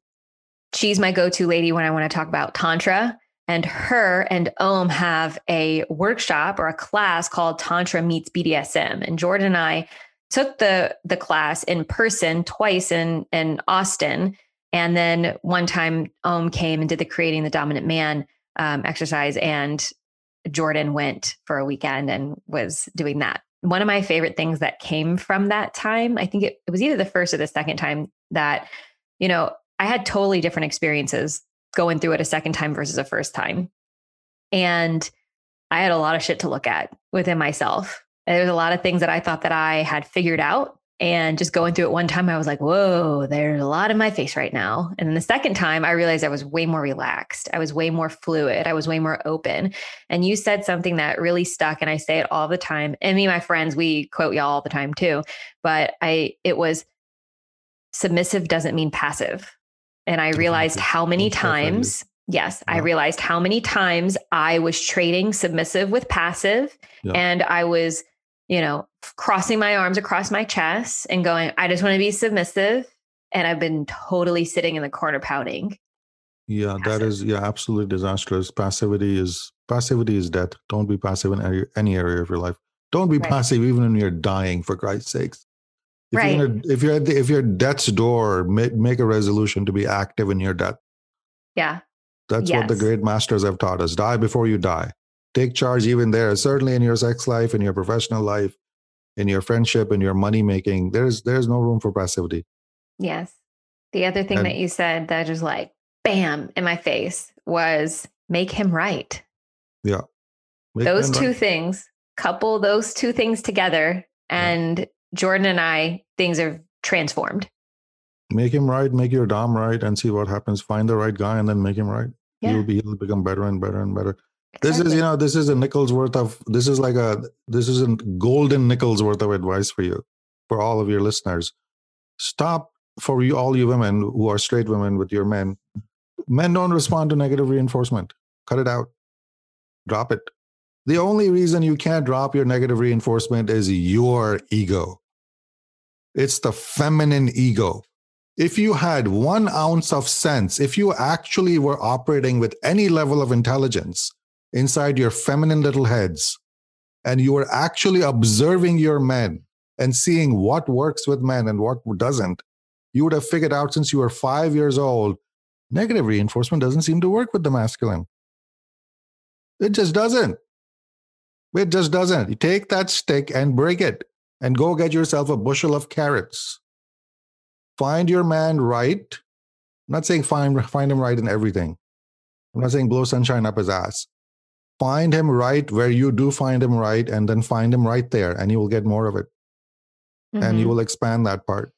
she's my go to lady when I want to talk about Tantra and her and Om have a workshop or a class called Tantra Meets BDSM. And Jordan and I took the the class in person twice in in Austin, and then one time Om came and did the creating the dominant man um, exercise, and Jordan went for a weekend and was doing that. One of my favorite things that came from that time, I think it, it was either the first or the second time that, you know, I had totally different experiences going through it a second time versus a first time. And I had a lot of shit to look at within myself. There's a lot of things that I thought that I had figured out. And just going through it one time, I was like, whoa, there's a lot in my face right now. And then the second time, I realized I was way more relaxed. I was way more fluid. I was way more open. And you said something that really stuck. And I say it all the time. And me and my friends, we quote y'all all the time too. But I, it was submissive doesn't mean passive. And I realized how many times Yes. I realized how many times I was trading submissive with passive yeah. and I was you know, crossing my arms across my chest and going, I just want to be submissive. And I've been totally sitting in the corner pouting. Yeah, passive. that is yeah, absolutely disastrous. Passivity is passivity is death. Don't be passive in any, any area of your life. Don't be right. passive even when you're dying, for Christ's sakes. If right. You're if you're at the, if you're at death's door, make, make a resolution to be active in your death. Yeah. That's yes. what the great masters have taught us. Die before you die take charge even there certainly in your sex life in your professional life in your friendship in your money making there's there's no room for passivity yes the other thing and, that you said that just like bam in my face was make him right yeah make those two right. things couple those two things together and yeah. Jordan and i things are transformed make him right make your dom right and see what happens find the right guy and then make him right yeah. you'll be he'll become better and better and better Exactly. This is, you know, this is a nickel's worth of, this is like a, this is a golden nickel's worth of advice for you, for all of your listeners. Stop for you, all you women who are straight women with your men. Men don't respond to negative reinforcement. Cut it out. Drop it. The only reason you can't drop your negative reinforcement is your ego. It's the feminine ego. If you had one ounce of sense, if you actually were operating with any level of intelligence, inside your feminine little heads and you were actually observing your men and seeing what works with men and what doesn't, you would have figured out since you were five years old negative reinforcement doesn't seem to work with the masculine. It just doesn't. It just doesn't. You take that stick and break it and go get yourself a bushel of carrots. Find your man right. I'm not saying find, find him right in everything. I'm not saying blow sunshine up his ass find him right where you do find him right and then find him right there and you will get more of it mm-hmm. and you mm-hmm. will expand that part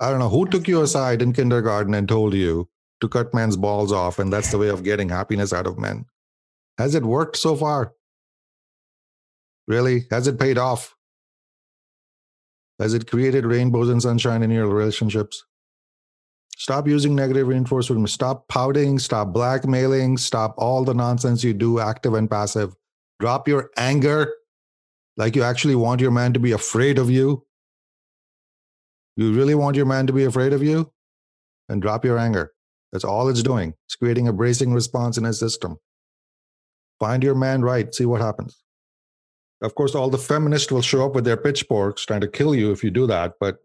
i don't know who took you aside in kindergarten and told you to cut men's balls off and that's the way of getting happiness out of men has it worked so far really has it paid off has it created rainbows and sunshine in your relationships Stop using negative reinforcement. Stop pouting. Stop blackmailing. Stop all the nonsense you do, active and passive. Drop your anger like you actually want your man to be afraid of you. You really want your man to be afraid of you? And drop your anger. That's all it's doing. It's creating a bracing response in his system. Find your man right, see what happens. Of course, all the feminists will show up with their pitchforks trying to kill you if you do that, but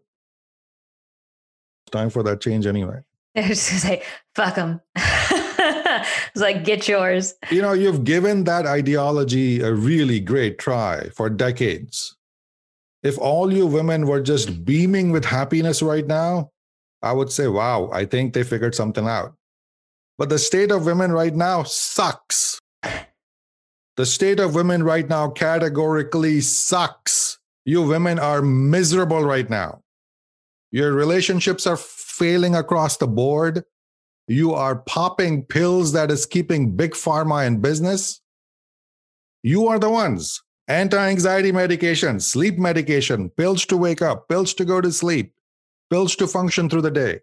it's time for that change anyway. I was gonna say, fuck them. [laughs] it's like, get yours. You know, you've given that ideology a really great try for decades. If all you women were just beaming with happiness right now, I would say, wow, I think they figured something out. But the state of women right now sucks. The state of women right now categorically sucks. You women are miserable right now. Your relationships are failing across the board. You are popping pills that is keeping big pharma in business. You are the ones. Anti anxiety medication, sleep medication, pills to wake up, pills to go to sleep, pills to function through the day.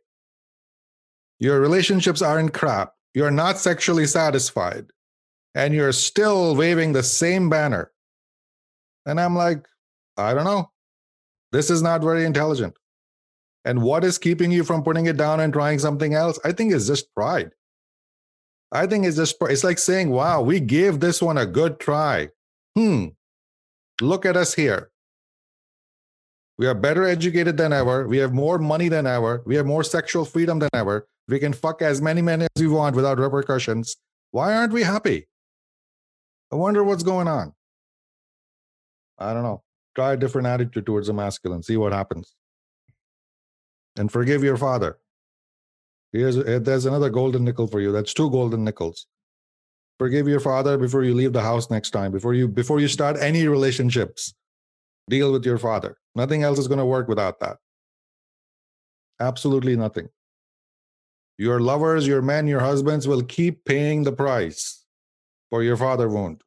Your relationships are in crap. You're not sexually satisfied. And you're still waving the same banner. And I'm like, I don't know. This is not very intelligent. And what is keeping you from putting it down and trying something else? I think it's just pride. I think it's just it's like saying, "Wow, we gave this one a good try." Hmm. Look at us here. We are better educated than ever. We have more money than ever. We have more sexual freedom than ever. We can fuck as many men as we want without repercussions. Why aren't we happy? I wonder what's going on. I don't know. Try a different attitude towards the masculine. See what happens. And forgive your father. Here's eh, there's another golden nickel for you. That's two golden nickels. Forgive your father before you leave the house next time. Before you before you start any relationships, deal with your father. Nothing else is going to work without that. Absolutely nothing. Your lovers, your men, your husbands will keep paying the price, for your father won't.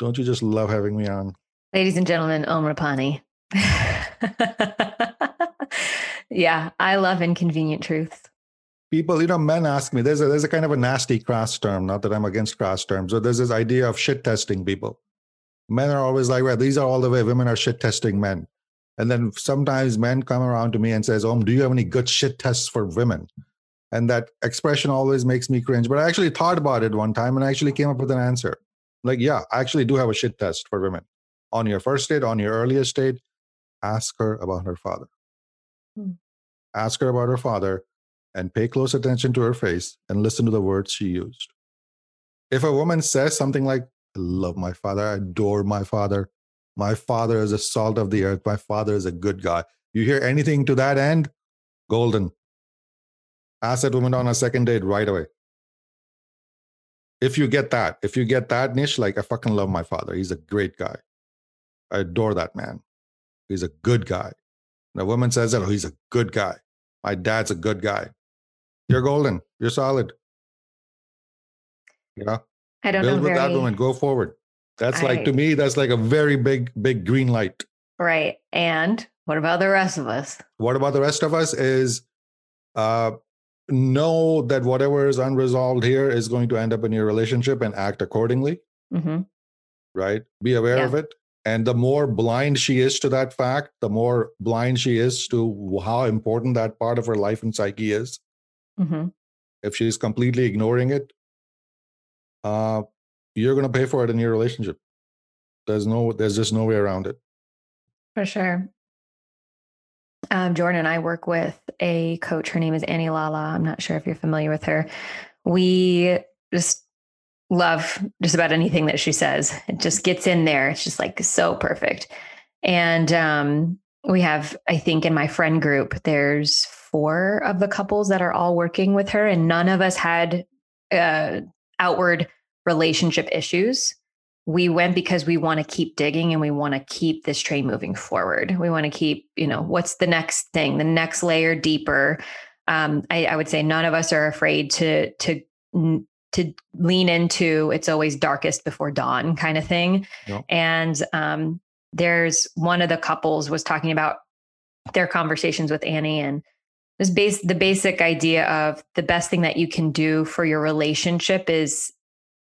Don't you just love having me on? Ladies and gentlemen, Om Rupani. [laughs] yeah, I love inconvenient truths. People, you know, men ask me, there's a, there's a kind of a nasty crass term, not that I'm against crass terms, but there's this idea of shit testing people. Men are always like, well, these are all the way women are shit testing men. And then sometimes men come around to me and says, Om, do you have any good shit tests for women?" And that expression always makes me cringe. But I actually thought about it one time and I actually came up with an answer. Like, yeah, I actually do have a shit test for women. On your first date, on your earliest date, ask her about her father. Hmm. Ask her about her father and pay close attention to her face and listen to the words she used. If a woman says something like, I love my father, I adore my father, my father is a salt of the earth. My father is a good guy. You hear anything to that end? Golden. Ask that woman on a second date right away. If you get that, if you get that niche, like I fucking love my father. He's a great guy. I adore that man. He's a good guy. And a woman says that, oh, he's a good guy. My dad's a good guy. You're golden. You're solid. Yeah. I don't Build know. with very... that woman. Go forward. That's I, like to me, that's like a very big, big green light. Right. And what about the rest of us? What about the rest of us is uh know that whatever is unresolved here is going to end up in your relationship and act accordingly. Mm-hmm. Right? Be aware yeah. of it. And the more blind she is to that fact, the more blind she is to how important that part of her life and psyche is. Mm-hmm. If she's completely ignoring it, uh, you're going to pay for it in your relationship. There's no, there's just no way around it. For sure. Um, Jordan and I work with a coach. Her name is Annie Lalla. I'm not sure if you're familiar with her. We just love just about anything that she says. It just gets in there. It's just like so perfect. And um, we have, I think, in my friend group, there's four of the couples that are all working with her, and none of us had uh, outward relationship issues. We went because we want to keep digging and we want to keep this train moving forward. We want to keep, you know, what's the next thing, the next layer deeper. Um, I, I would say none of us are afraid to to to lean into it's always darkest before dawn kind of thing. Yep. And um, there's one of the couples was talking about their conversations with Annie and this base the basic idea of the best thing that you can do for your relationship is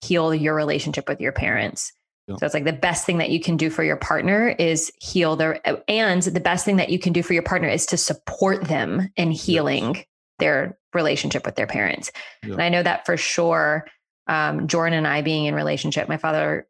heal your relationship with your parents. So it's like the best thing that you can do for your partner is heal their, and the best thing that you can do for your partner is to support them in healing yes. their relationship with their parents. And I know that for sure. Um, Jordan and I being in relationship, my father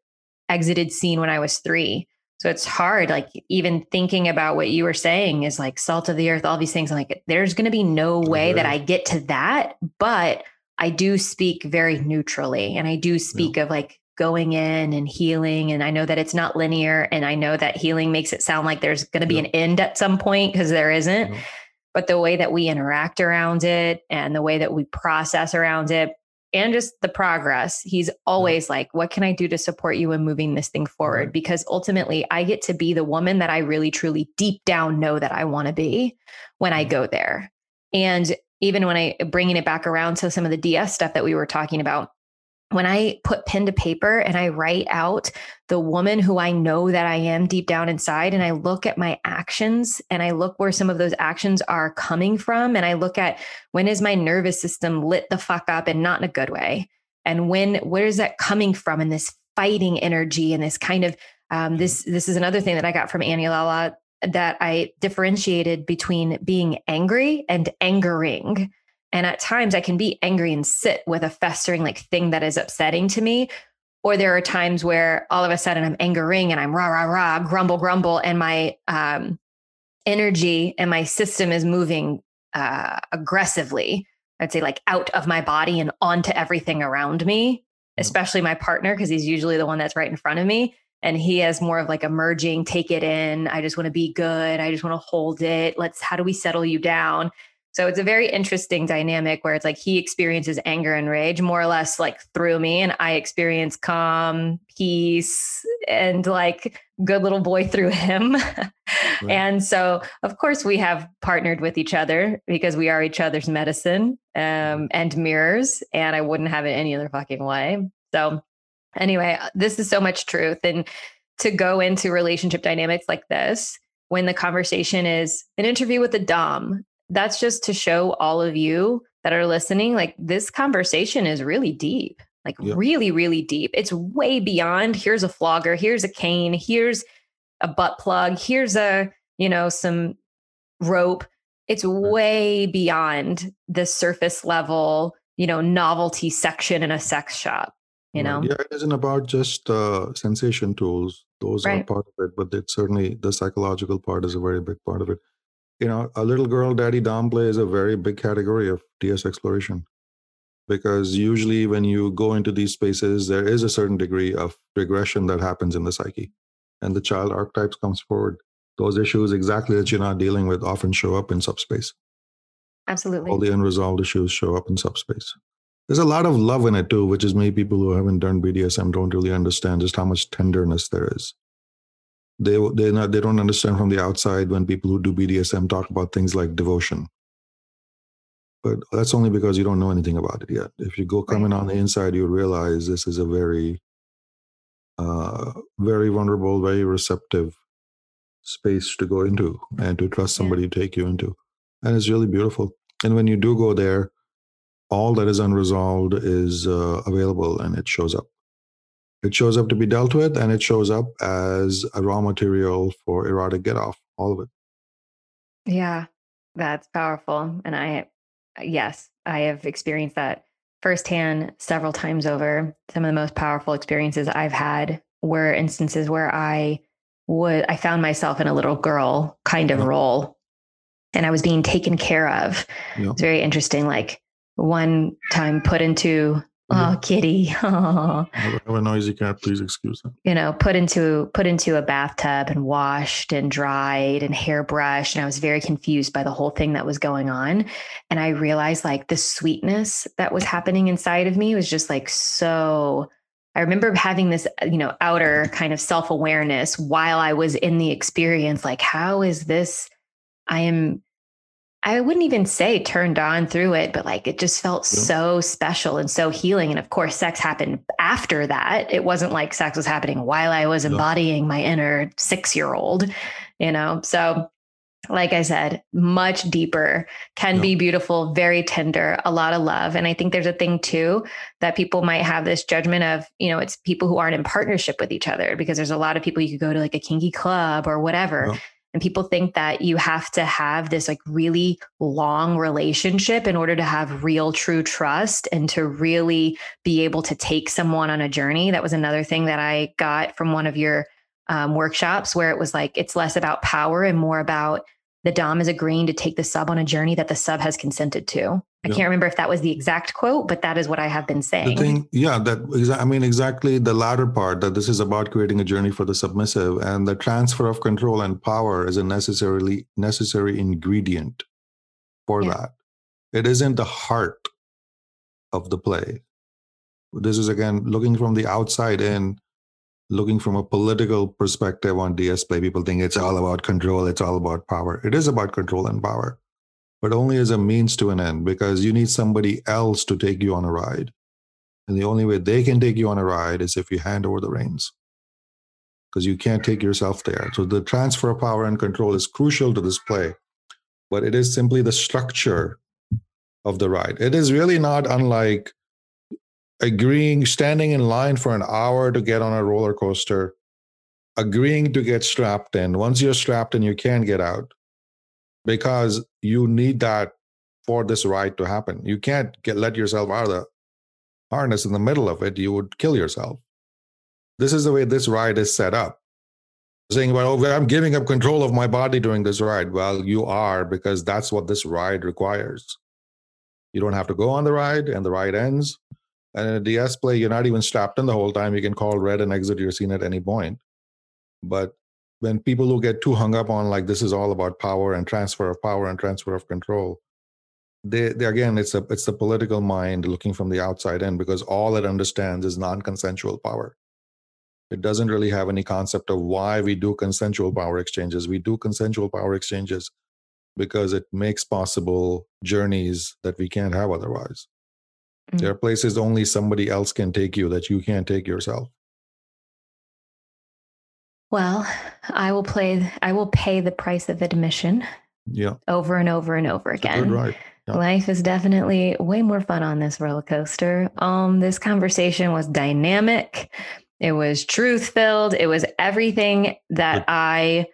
exited scene when I was three. So it's hard, like even thinking about what you were saying is like salt of the earth, all these things. I'm like, there's going to be no way that I get to that, but I do speak very neutrally and I do speak yeah. of like going in and healing. And I know that it's not linear. And I know that healing makes it sound like there's going to be yeah. an end at some point because there isn't. Yeah. But the way that we interact around it and the way that we process around it and just the progress, he's always like, What can I do to support you in moving this thing forward? Because ultimately, I get to be the woman that I really, truly deep down know that I want to be when I mm-hmm. go there. And even when I bringing it back around to some of the DS stuff that we were talking about, when I put pen to paper and I write out the woman who I know that I am deep down inside, and I look at my actions and I look where some of those actions are coming from, and I look at when is my nervous system lit the fuck up and not in a good way, and when where is that coming from, and this fighting energy and this kind of um, this this is another thing that I got from Annie Lalla that I differentiated between being angry and angering. And at times I can be angry and sit with a festering like thing that is upsetting to me. Or there are times where all of a sudden I'm angering and I'm rah, rah, rah, grumble, grumble, and my um, energy and my system is moving uh, aggressively. I'd say like out of my body and onto everything around me, especially my partner, because he's usually the one that's right in front of me and he has more of like emerging take it in i just want to be good i just want to hold it let's how do we settle you down? So it's a very interesting dynamic where it's like he experiences anger and rage more or less like through me and i experience calm peace and like good little boy [laughs] through him. Right. and so of course we have partnered with each other because we are each other's medicine um, and mirrors and i wouldn't have it any other fucking way. So Anyway, uh, this is so much truth. And to go into relationship dynamics like this, when the conversation is an interview with a Dom, that's just to show all of you that are listening, like this conversation is really deep, like yep. really, really deep. It's way beyond here's a flogger, here's a cane, here's a butt plug, here's a, you know, some rope. It's way beyond the surface level, you know, novelty section in a sex shop you know? Yeah it isn't about just uh, sensation tools. Those right. are part of it but it's certainly the psychological part is a very big part of it. You know a little girl daddy dom play is a very big category of ds exploration because usually when you go into these spaces there is a certain degree of regression that happens in the psyche and the child archetypes comes forward. Those issues exactly that you're not dealing with often show up in subspace. Absolutely. all the unresolved issues show up in subspace there's a lot of love in it too, which is maybe people who haven't done BDSM don't really understand just how much tenderness there is. They they not they don't understand from the outside when people who do BDSM talk about things like devotion. But that's only because you don't know anything about it yet. If you go coming on the inside, you realize this is a very, uh, very vulnerable, very receptive space to go into and to trust somebody to take you into. And it's really beautiful. And when you do go there, all that is unresolved is uh, available and it shows up. It shows up to be dealt with and it shows up as a raw material for erotic get off, all of it. Yeah, that's powerful. And I, yes, I have experienced that firsthand several times over. Some of the most powerful experiences I've had were instances where I would, I found myself in a little girl kind of yeah. role and I was being taken care of. Yeah. It's very interesting. Like, one time put into oh mm-hmm. kitty oh. [laughs] I have a noisy cat please excuse him you know put into put into a bathtub and washed and dried and hairbrushed and i was very confused by the whole thing that was going on and i realized like the sweetness that was happening inside of me was just like so I remember having this, uh, you know, outer kind of self awareness while I was in the experience. Like, how is this? I am I wouldn't even say turned on through it, but like it just felt yeah. so special and so healing. And of course, sex happened after that. It wasn't like sex was happening while I was embodying my inner six year old, you know? So, like I said, much deeper, can yeah. be beautiful, very tender, a lot of love. And I think there's a thing too that people might have this judgment of, you know, it's people who aren't in partnership with each other because there's a lot of people you could go to like a kinky club or whatever. And people think that you have to have this like really long relationship in order to have real, true trust and to really be able to take someone on a journey. That was another thing that I got from one of your um, workshops where it was like, it's less about power and more about the Dom is agreeing to take the sub on a journey that the sub has consented to. I can't remember if that was the exact quote, but that is what I have been saying. The thing, yeah, that I mean exactly the latter part that this is about creating a journey for the submissive, and the transfer of control and power is a necessarily necessary ingredient for yeah. that. It isn't the heart of the play. This is again looking from the outside in looking from a political perspective on DS play, people think it's all about control, it's all about power. It is about control and power, but only as a means to an end because you need somebody else to take you on a ride. And the only way they can take you on a ride is if you hand over the reins because you can't take yourself there. So the transfer of power and control is crucial to this play, but it is simply the structure of the ride. It is really not unlike agreeing, standing in line for an hour to get on a roller coaster, agreeing to get strapped in. Once you're strapped in, you can't get out because you need that for this ride to happen. You can't get let yourself out of the harness in the middle of it. You would kill yourself. This is the way this ride is set up. Saying, well, I'm giving up control of my body during this ride. Well, you are because that's what this ride requires. You don't have to go on the ride, and the ride ends. And in a DS play, you're not even strapped in the whole time. You can call red and exit your scene at any point. But when people who get too hung up on like this is all about power and transfer of power and transfer of control, they, they again it's a it's the political mind looking from the outside in because all it understands is non-consensual power. It doesn't really have any concept of why we do consensual power exchanges. We do consensual power exchanges because it makes possible journeys that we can't have otherwise. Mm-hmm. There are places only somebody else can take you that you can't take yourself. Well, I will play. I will pay the price of admission. Yeah. Over and over and over again. Right. Yeah. Life is definitely way more fun on this roller coaster. Um, this conversation was dynamic. It was truth filled. It was everything that I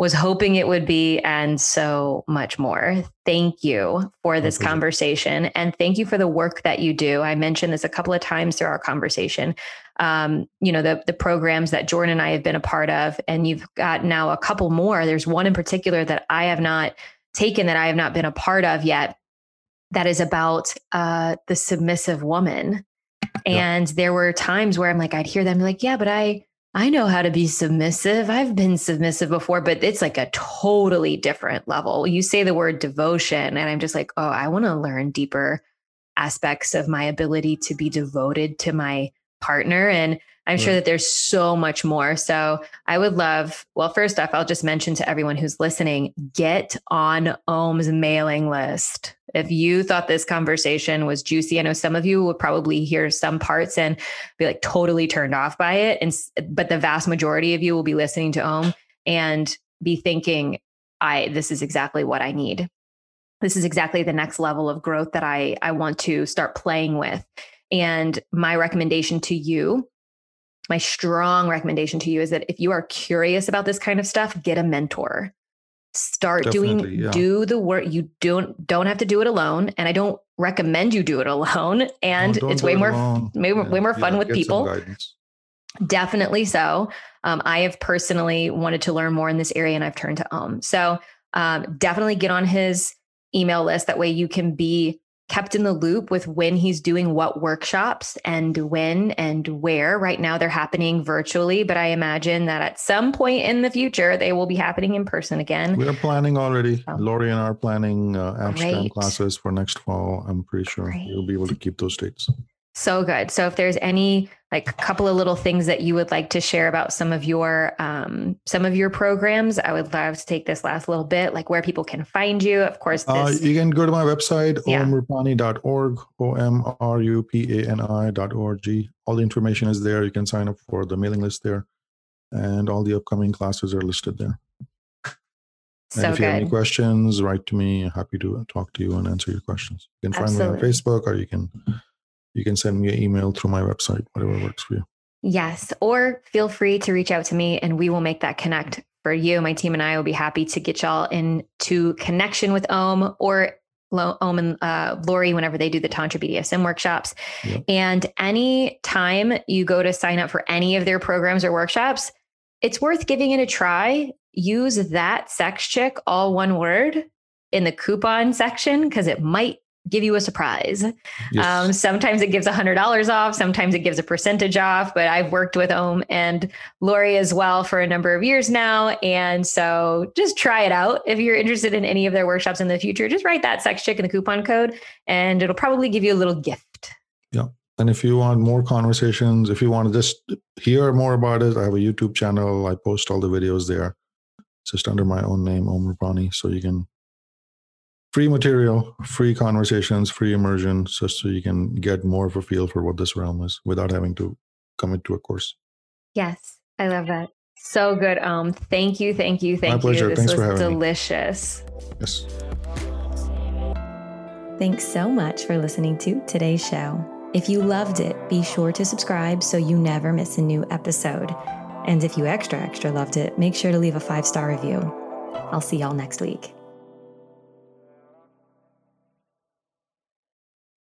was hoping it would be and so much more. Thank you for this conversation and thank you for the work that you do. I mentioned this a couple of times through our conversation. Um, you know, the the programs that Jordan and I have been a part of and you've got now a couple more. There's one in particular that I have not taken that I have not been a part of yet that is about uh, the submissive woman. And there were times where I'm like, I'd hear them like, yeah, but I I know how to be submissive. I've been submissive before, but it's like a totally different level. You say the word devotion, and I'm just like, oh, I want to learn deeper aspects of my ability to be devoted to my partner. And I'm sure that there's so much more. So I would love, well, first off, I'll just mention to everyone who's listening get on Om's mailing list. If you thought this conversation was juicy, I know some of you would probably hear some parts and be like totally turned off by it. And but the vast majority of you will be listening to Om and be thinking, I this is exactly what I need. This is exactly the next level of growth that I I want to start playing with. And my recommendation to you my strong recommendation to you is that if you are curious about this kind of stuff, get a mentor. Start Definitely, doing yeah. do the work. You don't don't have to do it alone, and I don't recommend you do it alone. And it's way more way, yeah, way more fun yeah, with people. Definitely so. Um, I have personally wanted to learn more in this area, and I've turned to Om. So um, definitely get on his email list. That way, you can be kept in the loop with when he's doing what workshops and when and where. Right now, they're happening virtually, but I imagine that at some point in the future, they will be happening in person again. We're planning already. Lori and I are planning uh, Amsterdam Great. classes for next fall. I'm pretty sure Great. we'll be able to keep those dates. So good. So if there's any like a couple of little things that you would like to share about some of your um, some of your programs, I would love to take this last little bit, like where people can find you. Of course, uh, this, uh, you can go to my website, yeah. omrupani.org, O-M-R-U-P-A-N-I.org. All the information is there. You can sign up for the mailing list there. And all the upcoming classes are listed there. So and if you good. have any questions, write to me. Happy to talk to you and answer your questions. You can find Absolutely. me on Facebook or you can you can send me an email through my website, whatever works for you. Yes. Or feel free to reach out to me and we will make that connect for you. My team and I will be happy to get y'all into connection with Om or Om and uh, Lori whenever they do the Tantra BDSM workshops. Yep. And any time you go to sign up for any of their programs or workshops, it's worth giving it a try. Use that sex chick, all one word, in the coupon section because it might give you a surprise. Yes. Um, sometimes it gives a hundred dollars off. Sometimes it gives a percentage off. But I've worked with Om and Lori as well for a number of years now, and so just try it out. If you're interested in any of their workshops in the future, just write that sex chick in the coupon code, and it'll probably give you a little gift. Yeah. And if you want more conversations, if you want to just hear more about it, I have a YouTube channel. I post all the videos there. It's just under my own name, Om Rupani. So you can free material, free conversations, free immersion, just so you can get more of a feel for what this realm is without having to commit to a course. Yes, I love that. So good. Um, thank you, thank you, thank you. My pleasure. you. This Thanks was delicious. Me. Yes. Thanks so much for listening to today's show. If you loved it, be sure to subscribe so you never miss a new episode. And if you extra, extra loved it, make sure to leave a five star review. I'll see y'all next week.